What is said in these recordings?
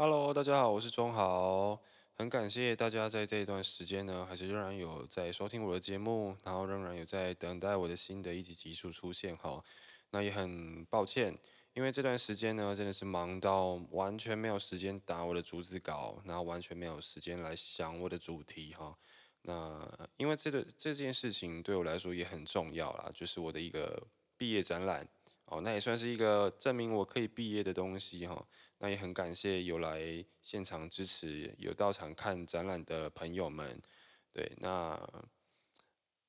Hello，大家好，我是钟豪，很感谢大家在这一段时间呢，还是仍然有在收听我的节目，然后仍然有在等待我的新的一集集数出现哈。那也很抱歉，因为这段时间呢，真的是忙到完全没有时间打我的逐字稿，然后完全没有时间来想我的主题哈。那因为这个这件事情对我来说也很重要啦，就是我的一个毕业展览哦，那也算是一个证明我可以毕业的东西哈。那也很感谢有来现场支持、有到场看展览的朋友们，对，那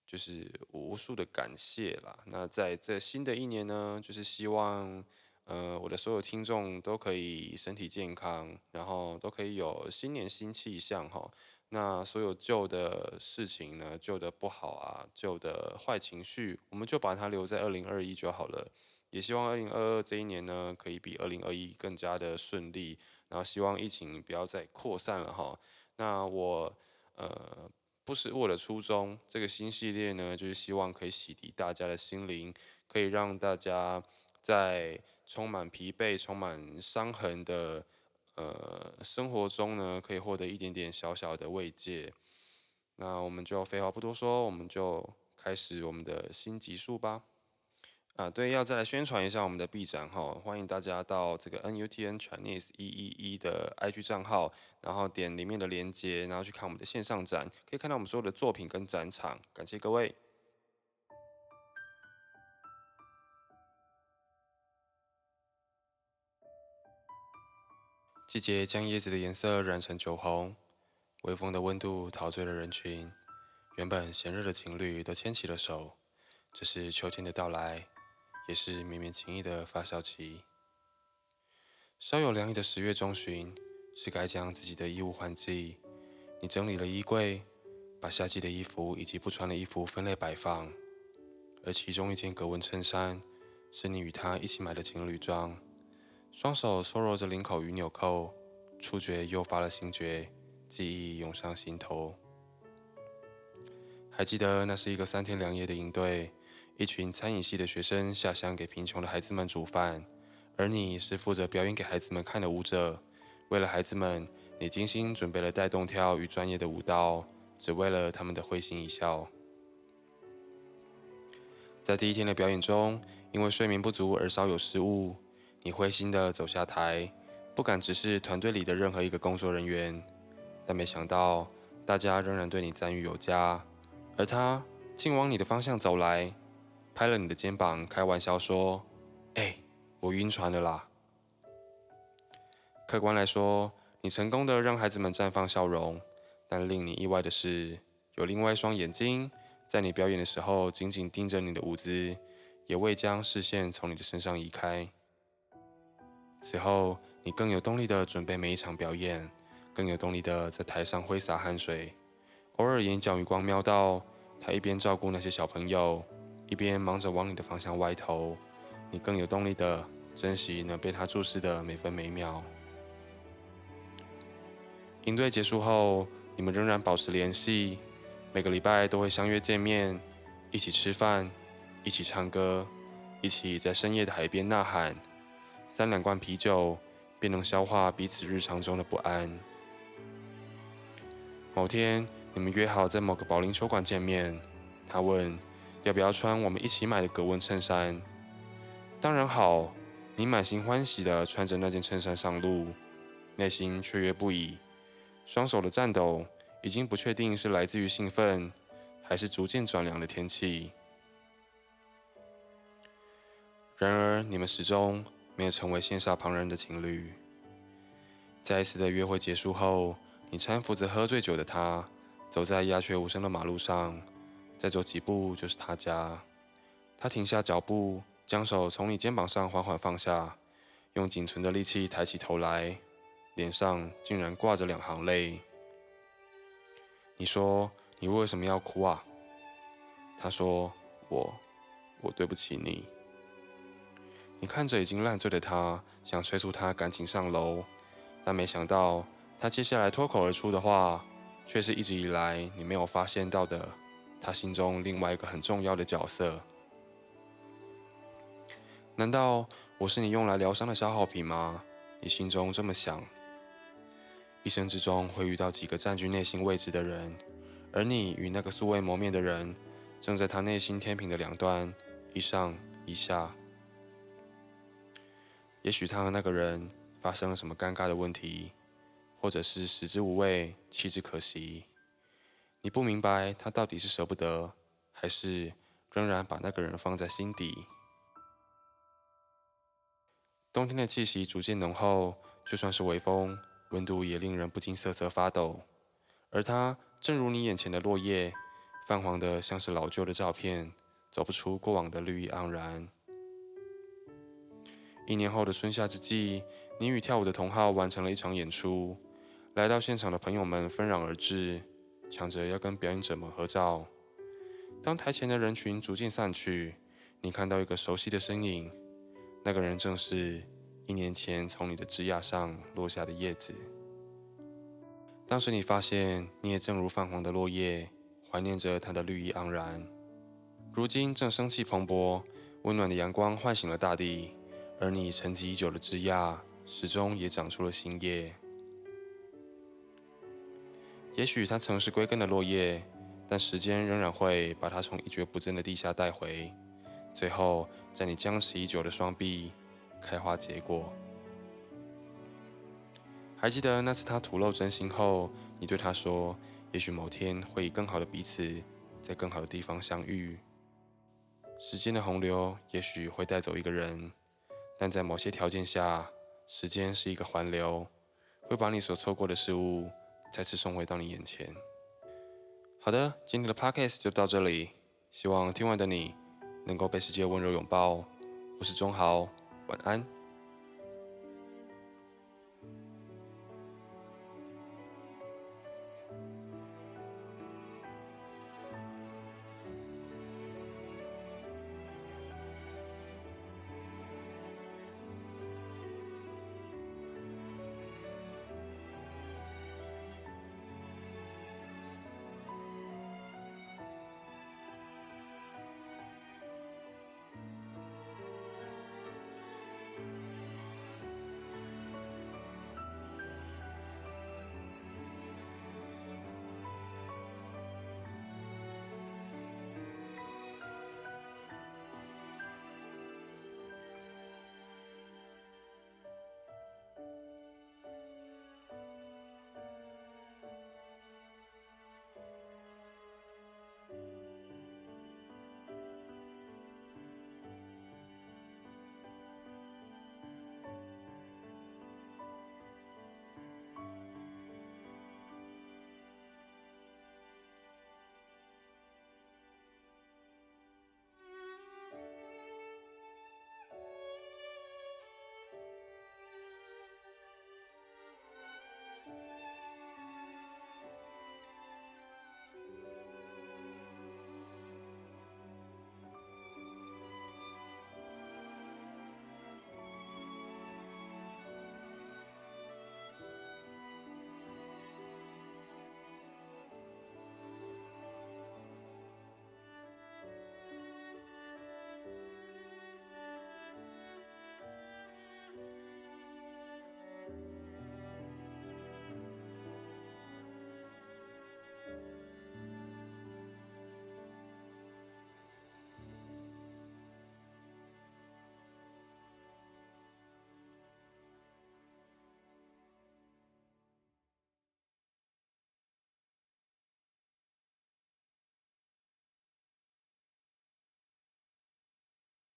就是无数的感谢啦。那在这新的一年呢，就是希望，呃，我的所有听众都可以身体健康，然后都可以有新年新气象哈。那所有旧的事情呢，旧的不好啊，旧的坏情绪，我们就把它留在二零二一就好了。也希望二零二二这一年呢，可以比二零二一更加的顺利。然后希望疫情不要再扩散了哈。那我呃不是我的初衷，这个新系列呢，就是希望可以洗涤大家的心灵，可以让大家在充满疲惫、充满伤痕的呃生活中呢，可以获得一点点小小的慰藉。那我们就废话不多说，我们就开始我们的新集数吧。啊，对，要再来宣传一下我们的 B 展哈，欢迎大家到这个 NUTN Chinese 一一一的 IG 账号，然后点里面的链接，然后去看我们的线上展，可以看到我们所有的作品跟展场。感谢各位。季节将叶子的颜色染成酒红，微风的温度陶醉了人群，原本闲热的情侣都牵起了手，这是秋天的到来。也是绵绵情意的发酵期。稍有凉意的十月中旬，是该将自己的衣物换季。你整理了衣柜，把夏季的衣服以及不穿的衣服分类摆放。而其中一件格纹衬衫，是你与他一起买的情侣装。双手搓揉着领口与纽扣，触觉诱发了心觉，记忆涌上心头。还记得那是一个三天两夜的营队。一群餐饮系的学生下乡给贫穷的孩子们煮饭，而你是负责表演给孩子们看的舞者。为了孩子们，你精心准备了带动跳与专业的舞蹈，只为了他们的会心一笑。在第一天的表演中，因为睡眠不足而稍有失误，你灰心地走下台，不敢直视团队里的任何一个工作人员。但没想到，大家仍然对你赞誉有加，而他竟往你的方向走来。拍了你的肩膀，开玩笑说：“哎，我晕船了啦。”客观来说，你成功的让孩子们绽放笑容，但令你意外的是，有另外一双眼睛在你表演的时候紧紧盯着你的舞姿，也未将视线从你的身上移开。此后，你更有动力的准备每一场表演，更有动力的在台上挥洒汗水，偶尔眼角余光瞄到他一边照顾那些小朋友。一边忙着往你的方向歪头，你更有动力的珍惜能被他注视的每分每秒。营队结束后，你们仍然保持联系，每个礼拜都会相约见面，一起吃饭，一起唱歌，一起在深夜的海边呐喊，三两罐啤酒便能消化彼此日常中的不安。某天，你们约好在某个保龄球馆见面，他问。要不要穿我们一起买的格纹衬衫？当然好，你满心欢喜地穿着那件衬衫上路，内心雀跃不已，双手的颤抖已经不确定是来自于兴奋，还是逐渐转凉的天气。然而，你们始终没有成为羡煞旁人的情侣。在一次的约会结束后，你搀扶着喝醉酒的他，走在鸦雀无声的马路上。再走几步就是他家。他停下脚步，将手从你肩膀上缓缓放下，用仅存的力气抬起头来，脸上竟然挂着两行泪。你说：“你为什么要哭啊？”他说：“我，我对不起你。”你看着已经烂醉的他，想催促他赶紧上楼，但没想到他接下来脱口而出的话，却是一直以来你没有发现到的。他心中另外一个很重要的角色，难道我是你用来疗伤的消耗品吗？你心中这么想，一生之中会遇到几个占据内心位置的人，而你与那个素未谋面的人，正在他内心天平的两端，一上一下。也许他和那个人发生了什么尴尬的问题，或者是食之无味，弃之可惜。你不明白他到底是舍不得，还是仍然把那个人放在心底。冬天的气息逐渐浓厚，就算是微风，温度也令人不禁瑟瑟发抖。而他正如你眼前的落叶，泛黄的像是老旧的照片，走不出过往的绿意盎然。一年后的春夏之际，你与跳舞的同好完成了一场演出。来到现场的朋友们纷然而至，抢着要跟表演者们合照。当台前的人群逐渐散去，你看到一个熟悉的身影，那个人正是一年前从你的枝桠上落下的叶子。当时你发现，你也正如泛黄的落叶，怀念着它的绿意盎然。如今正生气蓬勃，温暖的阳光唤醒了大地。而你沉寂已久的枝桠，始终也长出了新叶。也许它曾是归根的落叶，但时间仍然会把它从一蹶不振的地下带回，最后在你僵持已久的双臂开花结果。还记得那次他吐露真心后，你对他说：“也许某天会以更好的彼此，在更好的地方相遇。”时间的洪流也许会带走一个人。但在某些条件下，时间是一个环流，会把你所错过的事物再次送回到你眼前。好的，今天的 podcast 就到这里，希望听完的你能够被世界温柔拥抱。我是钟豪，晚安。